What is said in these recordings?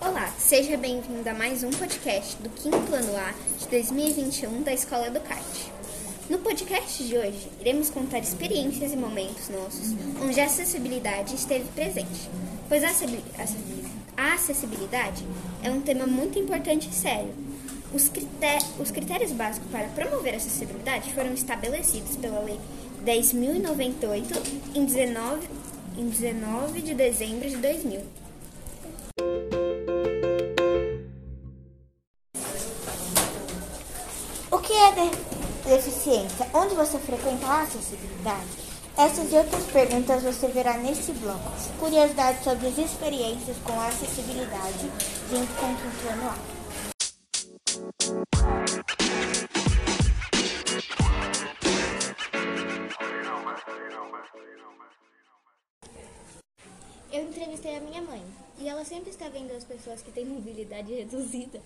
Olá, seja bem-vindo a mais um podcast do quinto ano A de 2021 da Escola do CAT. No podcast de hoje, iremos contar experiências e momentos nossos onde a acessibilidade esteve presente, pois a acessibilidade é um tema muito importante e sério. Os, os critérios básicos para promover a acessibilidade foram estabelecidos pela Lei 10.098 em 19, em 19 de dezembro de 2000. O que é de- deficiência? Onde você frequenta a acessibilidade? Essas e outras perguntas você verá nesse bloco. Curiosidades sobre as experiências com a acessibilidade junto com o ano minha mãe e ela sempre está vendo as pessoas que têm mobilidade reduzida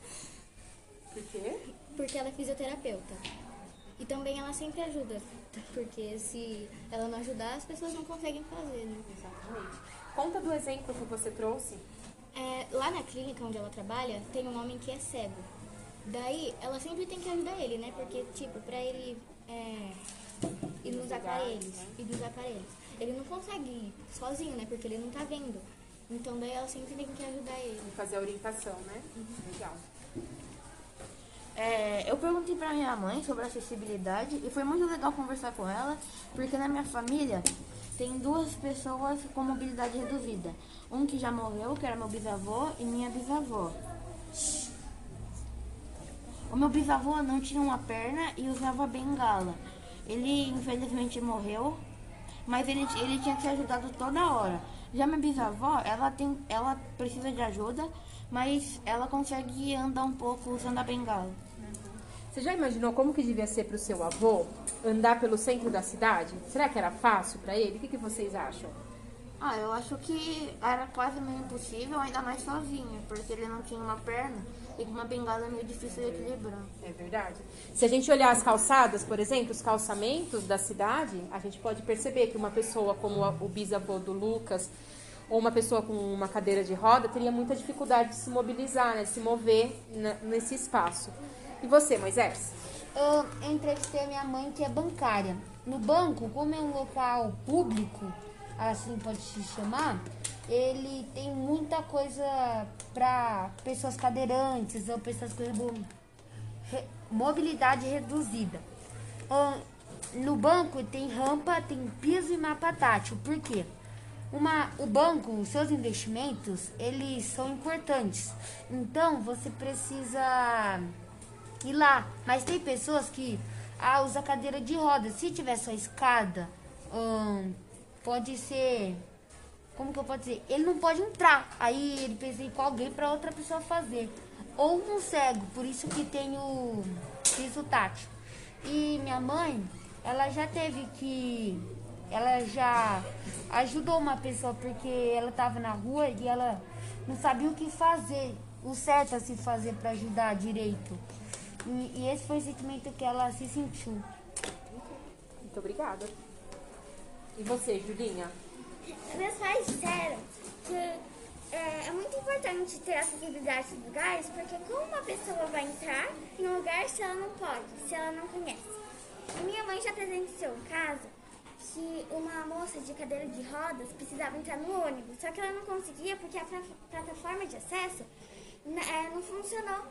Por quê? porque ela é fisioterapeuta. E também ela sempre ajuda, porque se ela não ajudar, as pessoas não conseguem fazer. Né? Exatamente. Conta do exemplo que você trouxe. É, lá na clínica onde ela trabalha, tem um homem que é cego. Daí, ela sempre tem que ajudar ele, né? Porque, tipo, pra ele é, ir nos aparelhos, ir dos aparelhos. Ele não consegue ir sozinho, né? Porque ele não tá vendo. Então, daí ela sempre tem que ajudar ele. E fazer a orientação, né? Legal. É, eu perguntei pra minha mãe sobre acessibilidade e foi muito legal conversar com ela, porque na minha família tem duas pessoas com mobilidade reduzida. Um que já morreu, que era meu bisavô, e minha bisavó. O meu bisavô não tinha uma perna e usava bengala. Ele infelizmente morreu, mas ele, ele tinha que ser ajudado toda hora. Já minha bisavó, ela, tem, ela precisa de ajuda, mas ela consegue andar um pouco usando a bengala. Você já imaginou como que devia ser para o seu avô andar pelo centro da cidade? Será que era fácil para ele? O que, que vocês acham? Ah, eu acho que era quase meio impossível, ainda mais sozinho, porque ele não tinha uma perna e com uma bengala é meio difícil de equilibrar. É verdade. Se a gente olhar as calçadas, por exemplo, os calçamentos da cidade, a gente pode perceber que uma pessoa como o bisavô do Lucas ou uma pessoa com uma cadeira de roda teria muita dificuldade de se mobilizar, né, de se mover nesse espaço. E você, Moisés? Eu entrevistei a minha mãe, que é bancária. No banco, como é um local público, assim pode se chamar, ele tem muita coisa para pessoas cadeirantes ou pessoas com mobilidade reduzida. No banco tem rampa, tem piso e mapa tátil. Por quê? Uma, o banco, os seus investimentos, eles são importantes. Então, você precisa ir lá. Mas tem pessoas que ah, usa cadeira de roda. Se tiver só escada, pode ser. Como que eu posso dizer? Ele não pode entrar. Aí ele ir com alguém para outra pessoa fazer. Ou um cego, por isso que tem o piso tátil. E minha mãe, ela já teve que. Ela já ajudou uma pessoa porque ela estava na rua e ela não sabia o que fazer, o certo a se fazer para ajudar direito. E, e esse foi o sentimento que ela se sentiu. Muito obrigada. E você, Julinha? Meus pais disseram que é, é muito importante ter acessibilidade nos lugares, porque como uma pessoa vai entrar em um lugar se ela não pode, se ela não conhece? Minha mãe já presenciou um caso que uma moça de cadeira de rodas precisava entrar no ônibus, só que ela não conseguia porque a pla- plataforma de acesso n- é, não funcionou.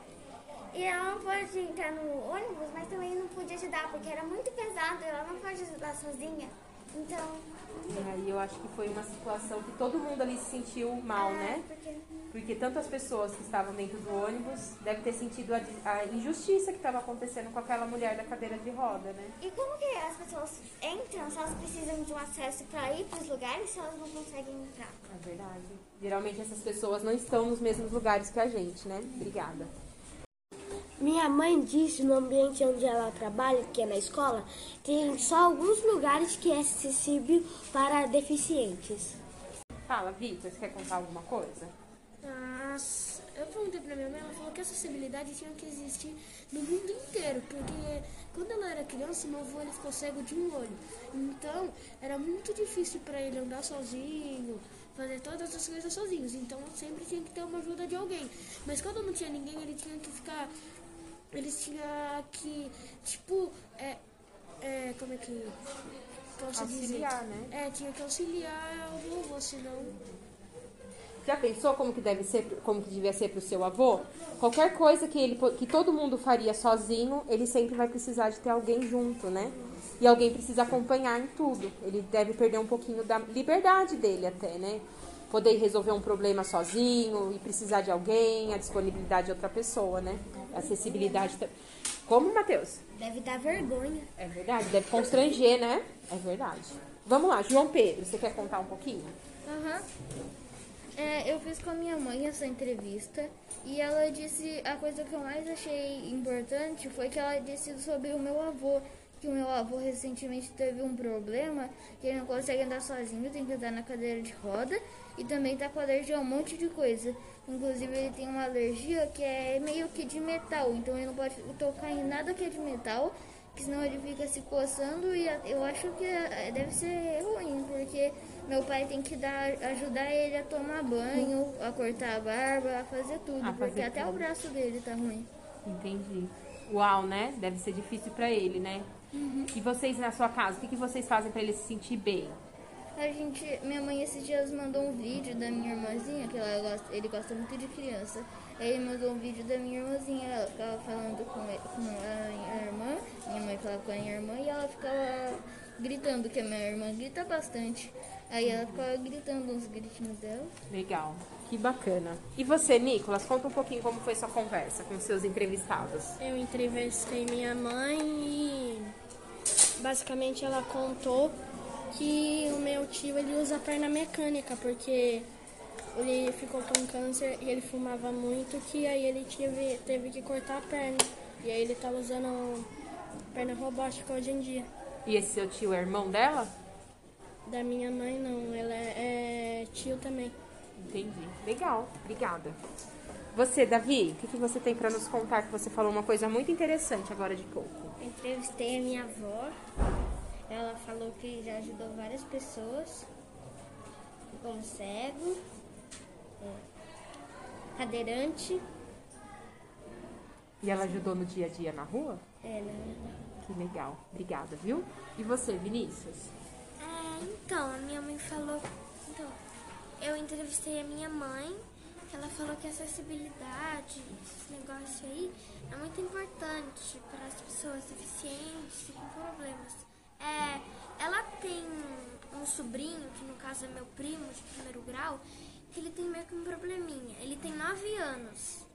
E ela não pôde entrar no ônibus, mas também não podia ajudar, porque era muito pesado e ela não pode ajudar sozinha. Então, E aí eu acho que foi uma situação que todo mundo ali se sentiu mal, né? porque Porque tanto as pessoas que estavam dentro do ônibus devem ter sentido a, a injustiça que estava acontecendo com aquela mulher da cadeira de roda, né? E como que as pessoas entram se elas precisam de um acesso para ir para os lugares se elas não conseguem entrar? É verdade. Geralmente essas pessoas não estão nos mesmos lugares que a gente, né? Obrigada. Minha mãe disse no ambiente onde ela trabalha, que é na escola, tem só alguns lugares que é acessível para deficientes. Fala, Vitor, você quer contar alguma coisa? Ah, eu perguntei pra minha mãe, ela falou que a acessibilidade tinha que existir no mundo inteiro, porque quando ela era criança, meu avô ele ficou cego de um olho. Então, era muito difícil para ele andar sozinho, fazer todas as coisas sozinhos. Então, sempre tinha que ter uma ajuda de alguém. Mas quando não tinha ninguém, ele tinha que ficar. Eles tinham que, tipo, é, é, como é que posso Auxiliar, dizer? né? É, tinha que auxiliar o vovô, senão Já pensou como que deve ser, como que devia ser pro seu avô? Qualquer coisa que ele que todo mundo faria sozinho, ele sempre vai precisar de ter alguém junto, né? E alguém precisa acompanhar em tudo. Ele deve perder um pouquinho da liberdade dele até, né? Poder resolver um problema sozinho e precisar de alguém, a disponibilidade de outra pessoa, né? A acessibilidade. Como, Matheus? deve dar vergonha. É verdade, deve constranger, né? É verdade. Vamos lá, João Pedro, você quer contar um pouquinho? Aham. É, eu fiz com a minha mãe essa entrevista e ela disse a coisa que eu mais achei importante foi que ela disse sobre o meu avô. Que o meu avô recentemente teve um problema, que ele não consegue andar sozinho, tem que andar na cadeira de roda e também tá com alergia a um monte de coisa. Inclusive ele tem uma alergia que é meio que de metal, então ele não pode tocar em nada que é de metal, que senão ele fica se coçando e eu acho que eh, deve ser ruim, porque meu pai tem que dar, ajudar ele a tomar banho, a cortar a barba, a fazer tudo, A fazer porque até tudo. o braço dele tá ruim. Entendi. Uau, né? Deve ser difícil pra ele, né? E vocês na sua casa, o que, que vocês fazem pra ele se sentir bem? A gente, minha mãe esses dias mandou um vídeo da minha irmãzinha, que ela gosta, ele gosta muito de criança. Aí ele mandou um vídeo da minha irmãzinha, ela ficava falando com, ele- com a minha irmã, minha mãe falava com a minha irmã e ela ficava gritando, que a minha irmã grita bastante. Aí ela ficava gritando uns gritinhos dela. Legal. Que bacana. E você, Nicolas, conta um pouquinho como foi sua conversa com os seus entrevistados. Eu entrevistei minha mãe e basicamente ela contou que o meu tio ele usa perna mecânica porque ele ficou com câncer e ele fumava muito que aí ele teve, teve que cortar a perna. E aí ele tá usando perna robótica hoje em dia. E esse seu tio é irmão dela? Da minha mãe não, ela é, é tio também. Entendi. Legal. Obrigada. Você, Davi, o que, que você tem pra nos contar? Que você falou uma coisa muito interessante agora de pouco. Entrevistei a minha avó. Ela falou que já ajudou várias pessoas. Como cego, é, cadeirante. E ela ajudou no dia a dia na rua? Ela, Que legal. Obrigada, viu? E você, Vinícius? É, então, a minha mãe falou. Então, eu entrevistei a minha mãe, ela falou que a acessibilidade, esse negócio aí, é muito importante para as pessoas deficientes e com problemas. É, ela tem um sobrinho, que no caso é meu primo de primeiro grau, que ele tem meio que um probleminha. Ele tem 9 anos.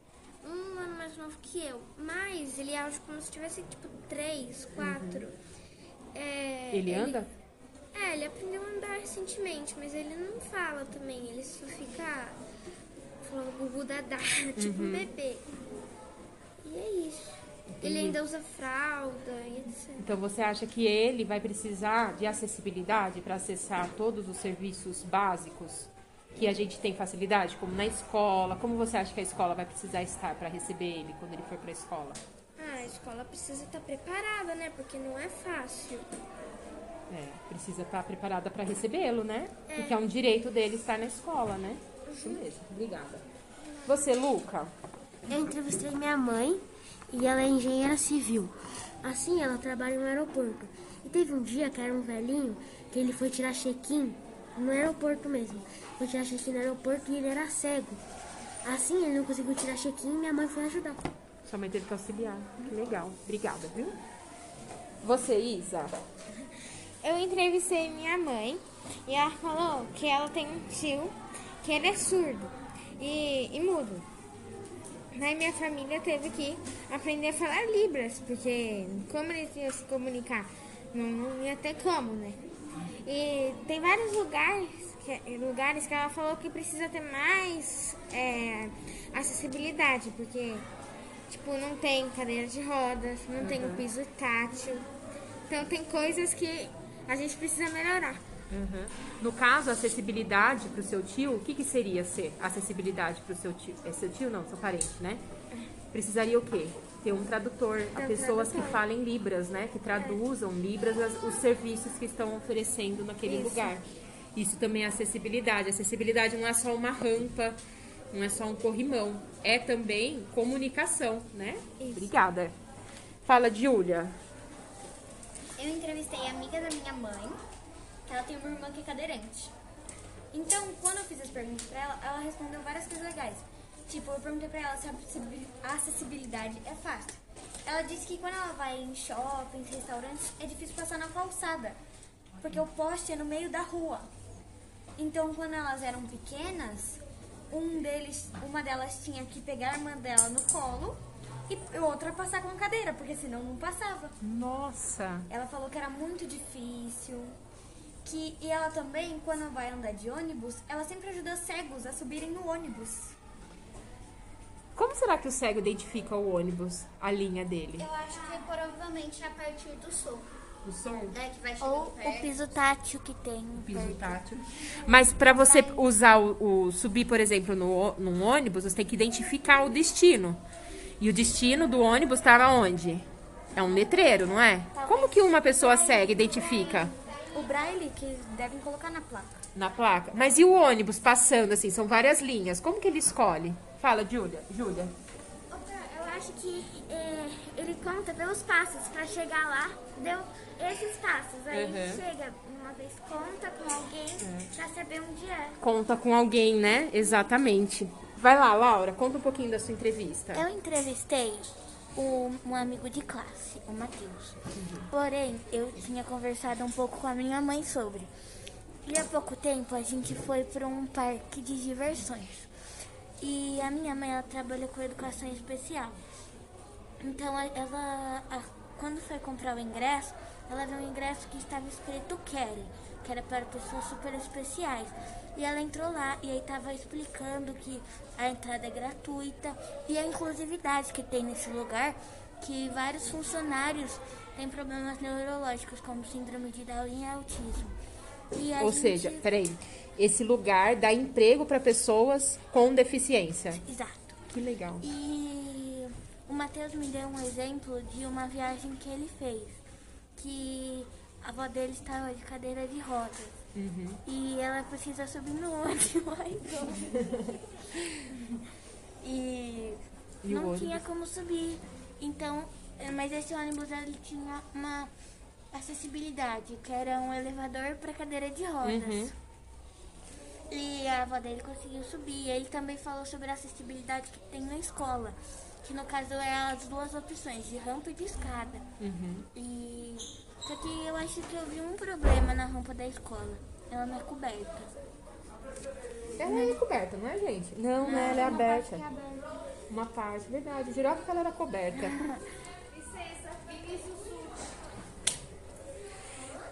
Um ano mais novo que eu. Mas ele age como se tivesse tipo 3, 4. É, Ele anda? é, ele aprendeu a andar recentemente, mas ele não fala também, ele só fica falando gugu dadá, tipo um bebê. E é isso. Ele ainda usa fralda e etc. Então você acha que ele vai precisar de acessibilidade para acessar todos os serviços básicos que a gente tem facilidade, como na escola? Como você acha que a escola vai precisar estar para receber ele quando ele for para a escola? Ah, a escola precisa estar preparada, né? Porque não é fácil. É, precisa estar preparada para recebê-lo, né? Porque é um direito dele estar na escola, né? Isso mesmo. Obrigada. Você, Luca? Eu entrevistei minha mãe e ela é engenheira civil. Assim, ela trabalha no aeroporto. E teve um dia que era um velhinho que ele foi tirar check-in no aeroporto mesmo. Foi tirar check-in no aeroporto e ele era cego. Assim, ele não conseguiu tirar check-in e minha mãe foi ajudar. Sua mãe teve que auxiliar. Que legal. Obrigada, viu? Você, Isa? Eu entrevistei minha mãe e ela falou que ela tem um tio que ele é surdo e, e mudo. Daí minha família teve que aprender a falar Libras, porque como eles iam se comunicar? Não, não ia ter como, né? E tem vários lugares que, lugares que ela falou que precisa ter mais é, acessibilidade, porque tipo, não tem cadeira de rodas, não tem o piso tátil. Então tem coisas que a gente precisa melhorar. Uhum. No caso, acessibilidade para o seu tio, o que, que seria ser acessibilidade para o seu tio? É seu tio não, seu parente, né? Precisaria o quê? Ter um tradutor, a pessoas que falem libras, né? Que traduzam libras as- os serviços que estão oferecendo naquele lugar. Isso também é acessibilidade. Acessibilidade não é só uma rampa, não é só um corrimão, é também comunicação, né? Obrigada. Fala, Júlia. Eu entrevistei a amiga da minha mãe, ela tem uma irmã que é cadeirante. Então, quando eu fiz as perguntas pra ela, ela respondeu várias coisas legais. Tipo, eu perguntei pra ela se a acessibil- a acessibilidade é fácil. Ela disse que quando ela vai em shoppings, restaurantes, é difícil passar na calçada, porque o poste é no meio da rua. Então, quando elas eram pequenas, um deles, uma delas tinha que pegar a irmã dela no colo e outra passar com a cadeira, porque senão não passava. Nossa. Ela falou que era muito difícil. Que, e ela também, quando vai andar de ônibus, ela sempre ajuda cegos a subirem no ônibus. Como será que o cego identifica o ônibus, a linha dele? Eu acho que provavelmente a partir do som. O som? É, que vai Ou o perto. piso tátil que tem. piso tátil. Mas para você usar o, o- subir, por exemplo, no, num ônibus, você tem que identificar o destino. E o destino do ônibus estava onde? É um letreiro, não é? Como que uma pessoa cega identifica O braille que devem colocar na placa. na placa? Mas e o ônibus passando assim, são várias linhas. Como que ele escolhe? Fala, Júlia. Júlia. Eu acho que é, ele conta pelos passos. Pra chegar lá, deu esses passos. Aí Uhum. chega uma vez, conta com alguém pra saber onde é. Conta com alguém, né? Exatamente. Vai lá, Laura, conta um pouquinho da sua entrevista. Eu entrevistei o- um amigo de classe, o Matheus. Porém, eu tinha conversado um pouco com a minha mãe sobre. E há pouco tempo a gente foi para um parque de diversões. E a minha mãe ela trabalha com educação especial. Então ela, quando foi comprar o ingresso, ela viu um ingresso que estava escrito Carry, que era para pessoas super especiais. E ela entrou lá e aí estava explicando que a entrada é gratuita e a inclusividade que tem nesse lugar, que vários funcionários têm problemas neurológicos, como síndrome de Down e autismo. E Ou gente- seja, peraí, esse lugar dá emprego para pessoas com deficiência. Exato. Que legal. E o Matheus me deu um exemplo de uma viagem que ele fez. Que a avó dele estava de cadeira de rodas. E ela precisa subir no ônibus. e E não ônibus? tinha como subir. Então, eh, mas esse ônibus ele tinha uma acessibilidade, que era um elevador para cadeira de rodas. Uhum. E a avó dele conseguiu subir. Ele também falou sobre a acessibilidade que tem na escola. Que no caso é as duas opções, de rampa e de escada. Uhum. E só que eu acho que eu vi um problema na rampa da escola. Ela não é coberta. Ela é coberta, não é, gente? Não, não, ela é aberta. Uma parte, verdade. Jurava que ela era coberta.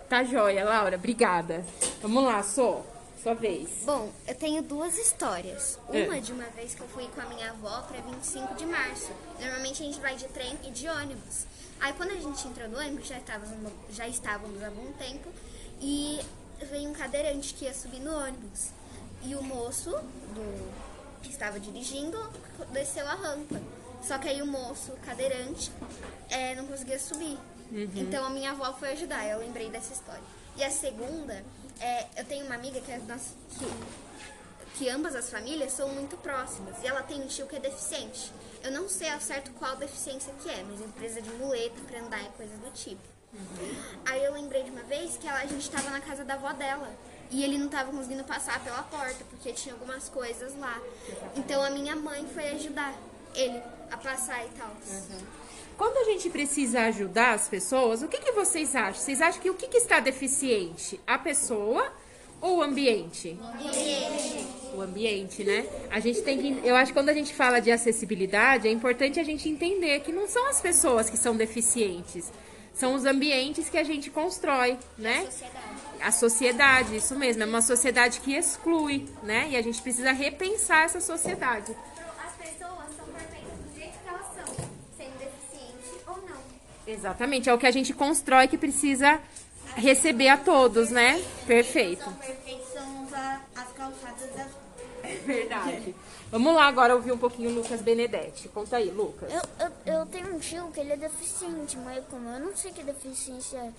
Tá joia, Laura. Obrigada. Vamos lá, Sô. Sua vez. Bom, eu tenho duas histórias. É. Uma de uma vez que eu fui com a minha avó para 25 de março. Normalmente a gente vai de trem e de ônibus. Aí quando a gente entrou no ônibus, já estávamos, já estávamos há bom tempo e veio um cadeirante que ia subir no ônibus. E o moço do que estava dirigindo desceu a rampa. Só que aí o moço, cadeirante, é, não conseguia subir. Então a minha avó foi ajudar, eu lembrei dessa história. E a segunda, é, eu uma amiga que, é nossa, que, que ambas as famílias são muito próximas. E ela tem um tio que é deficiente. Eu não sei ao certo qual deficiência que é, mas ele precisa de muleta pra andar e coisas do tipo. Aí eu lembrei de uma vez que ela- a gente tava na casa da avó dela. E ele não tava conseguindo passar pela porta, porque tinha algumas coisas lá. Então a minha mãe foi ajudar ele a passar e tal. Quando a gente precisa ajudar as pessoas, o que, que vocês acham? Vocês acham que o que, que está deficiente? A pessoa ou o ambiente? O ambiente, né? A gente tem que. Eu acho que quando a gente fala de acessibilidade, é importante a gente entender que não são as pessoas que são deficientes. São os ambientes que a gente constrói, né? A sociedade, isso mesmo. É uma sociedade que exclui, né? E a gente precisa repensar essa sociedade. As pessoas são perfeitas do jeito que elas são, sendo deficiente ou não. Exatamente, é o que a gente constrói que precisa receber a todos, né? Perfeito. São perfeição usar as calçadas das Verdade. Vamos lá agora ouvir um pouquinho o Lucas Benedetti. Conta aí, Lucas. Eu, eu, eu tenho um tio que ele é deficiente, mas como eu não sei que deficiência é.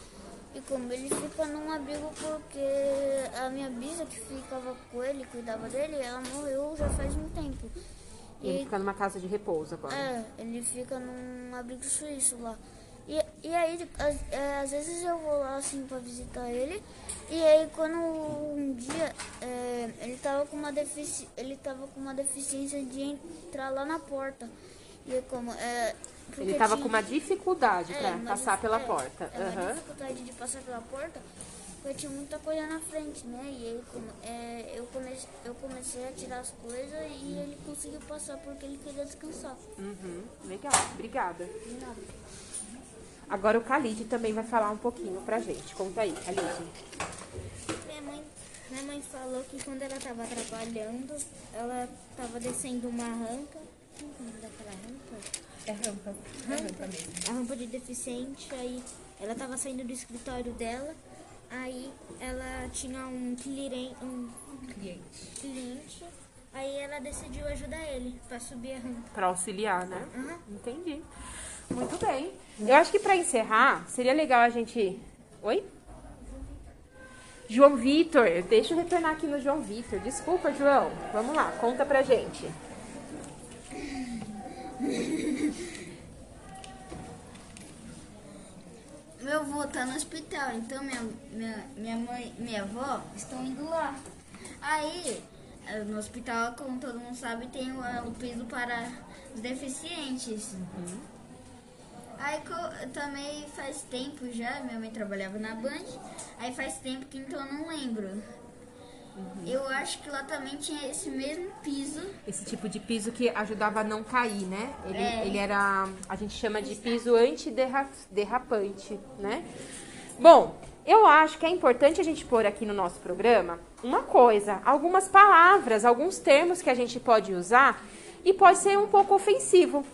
E como ele fica num abrigo porque a minha bisa que ficava com ele, cuidava dele, ela morreu já faz um tempo. Ele fica numa casa de repouso agora. É, ele fica num abrigo suíço lá. E, e aí, às, é, às vezes eu vou lá assim pra visitar ele. E aí quando um dia é, ele tava com uma defici ele tava com uma deficiência de entrar lá na porta. E é como é, Ele tava tinha- com uma dificuldade é, pra uma passar pela é, porta. É, uma dificuldade de passar pela porta, porque tinha muita coisa na frente, né? E aí é, eu, comecei, eu comecei a tirar as coisas e ele conseguiu passar porque ele queria descansar. Uhum, Legal, obrigada. Agora o Khalid também vai falar um pouquinho pra gente. Conta aí, Khalid. Minha mãe, minha mãe falou que quando ela estava trabalhando, ela estava descendo uma rampa. Como que é o nome daquela rampa? É rampa. rampa mesmo. A rampa de deficiente, aí ela estava saindo do escritório dela, aí ela tinha um, cliren, um Cliente. cliente, aí ela decidiu ajudar ele para subir a rampa. Pra auxiliar, né? Uhum. Entendi. Muito bem. Eu acho que pra encerrar, seria legal a gente. Oi? João Vitor, deixa eu retornar aqui no João Vitor. Desculpa, João. Vamos lá, conta pra gente. Meu avô tá no hospital, então minha, minha, minha mãe e minha avó estão indo lá. Aí, eh, no hospital, como todo mundo sabe, tem o, o piso para os deficientes. Aí também faz tempo já, minha mãe trabalhava na Band, aí faz tempo que então eu não lembro. Eu acho que lá também tinha esse mesmo piso. Esse tipo de piso que ajudava a não cair, né? Ele, É. ele era, a gente chama de piso antiderrapante, né? Bom, eu acho que é importante a gente pôr aqui no nosso programa uma coisa, algumas palavras, alguns termos que a gente pode usar e pode ser um pouco ofensivo.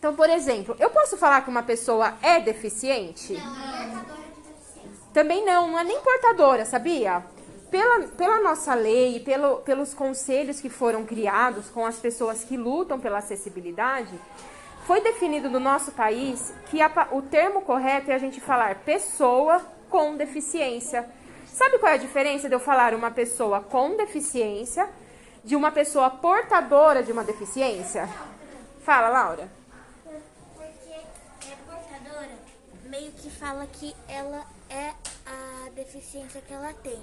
Então, por exemplo, eu posso falar que uma pessoa é deficiente? Também não, não é nem portadora, sabia? Pela, pela nossa lei, pelo, pelos conselhos que foram criados com as pessoas que lutam pela acessibilidade, foi definido no nosso país que a o termo correto é a gente falar pessoa com deficiência. Sabe qual é a diferença de eu falar uma pessoa com deficiência de uma pessoa portadora de uma deficiência? Fala, Laura. Porque é portadora, meio que fala que ela é a deficiência que ela tem.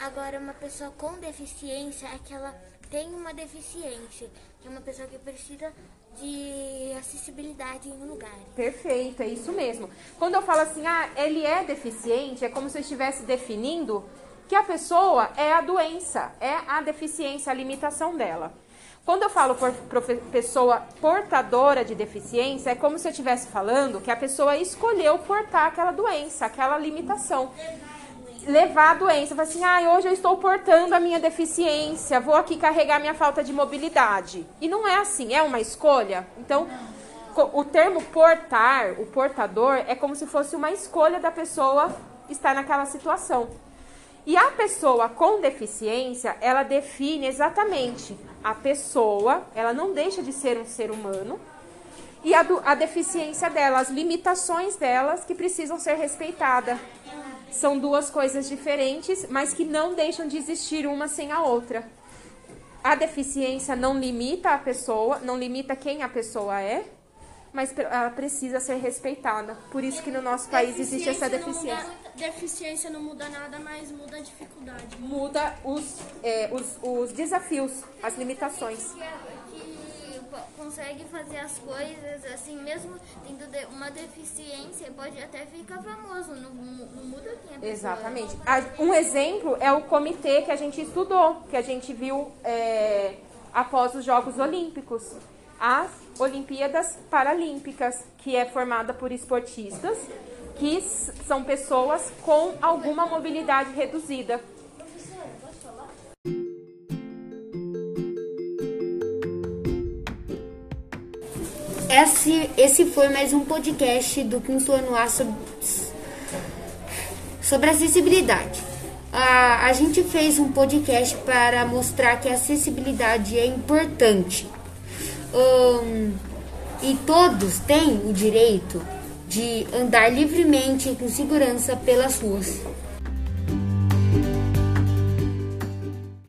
Agora, uma pessoa com deficiência é que ela tem uma deficiência. É uma pessoa que precisa de acessibilidade em lugares. Perfeito, é isso mesmo. Quando eu falo assim, ah, ele é deficiente, é como se eu estivesse definindo que a pessoa é a doença, é a deficiência, a limitação dela. Quando eu falo por, pessoa portadora de deficiência, é como se eu estivesse falando que a pessoa escolheu portar aquela doença, aquela limitação. Levar a doença, falar assim, ah, hoje eu estou portando a minha deficiência, vou aqui carregar minha falta de mobilidade. E não é assim, é uma escolha. Então, o termo portar, o portador, é como se fosse uma escolha da pessoa estar naquela situação. E a pessoa com deficiência, ela define exatamente a pessoa, ela não deixa de ser um ser humano, e a, do- a deficiência dela, as limitações delas que precisam ser respeitadas. São duas coisas diferentes, mas que não deixam de existir uma sem a outra. A deficiência não limita a pessoa, não limita quem a pessoa é, mas ela precisa ser respeitada. Por isso que no nosso país existe essa Deficiência não muda- deficiência não muda nada, mas muda a dificuldade. Muda os, é, os, os desafios, as limitações. Que, consegue fazer as coisas assim, mesmo tendo uma deficiência, pode até ficar famoso, não, não muda quem é pessoa. Exatamente. Um exemplo é o comitê que a gente estudou, que a gente viu é, após os Jogos Olímpicos. As Olimpíadas Paralímpicas, que é formada por esportistas que são pessoas com alguma mobilidade reduzida. Esse, esse foi mais um podcast do Quinto Ano A sobre, sobre acessibilidade. A, a gente fez um podcast para mostrar que a acessibilidade é importante. E todos têm o direito de andar livremente e com segurança pelas ruas.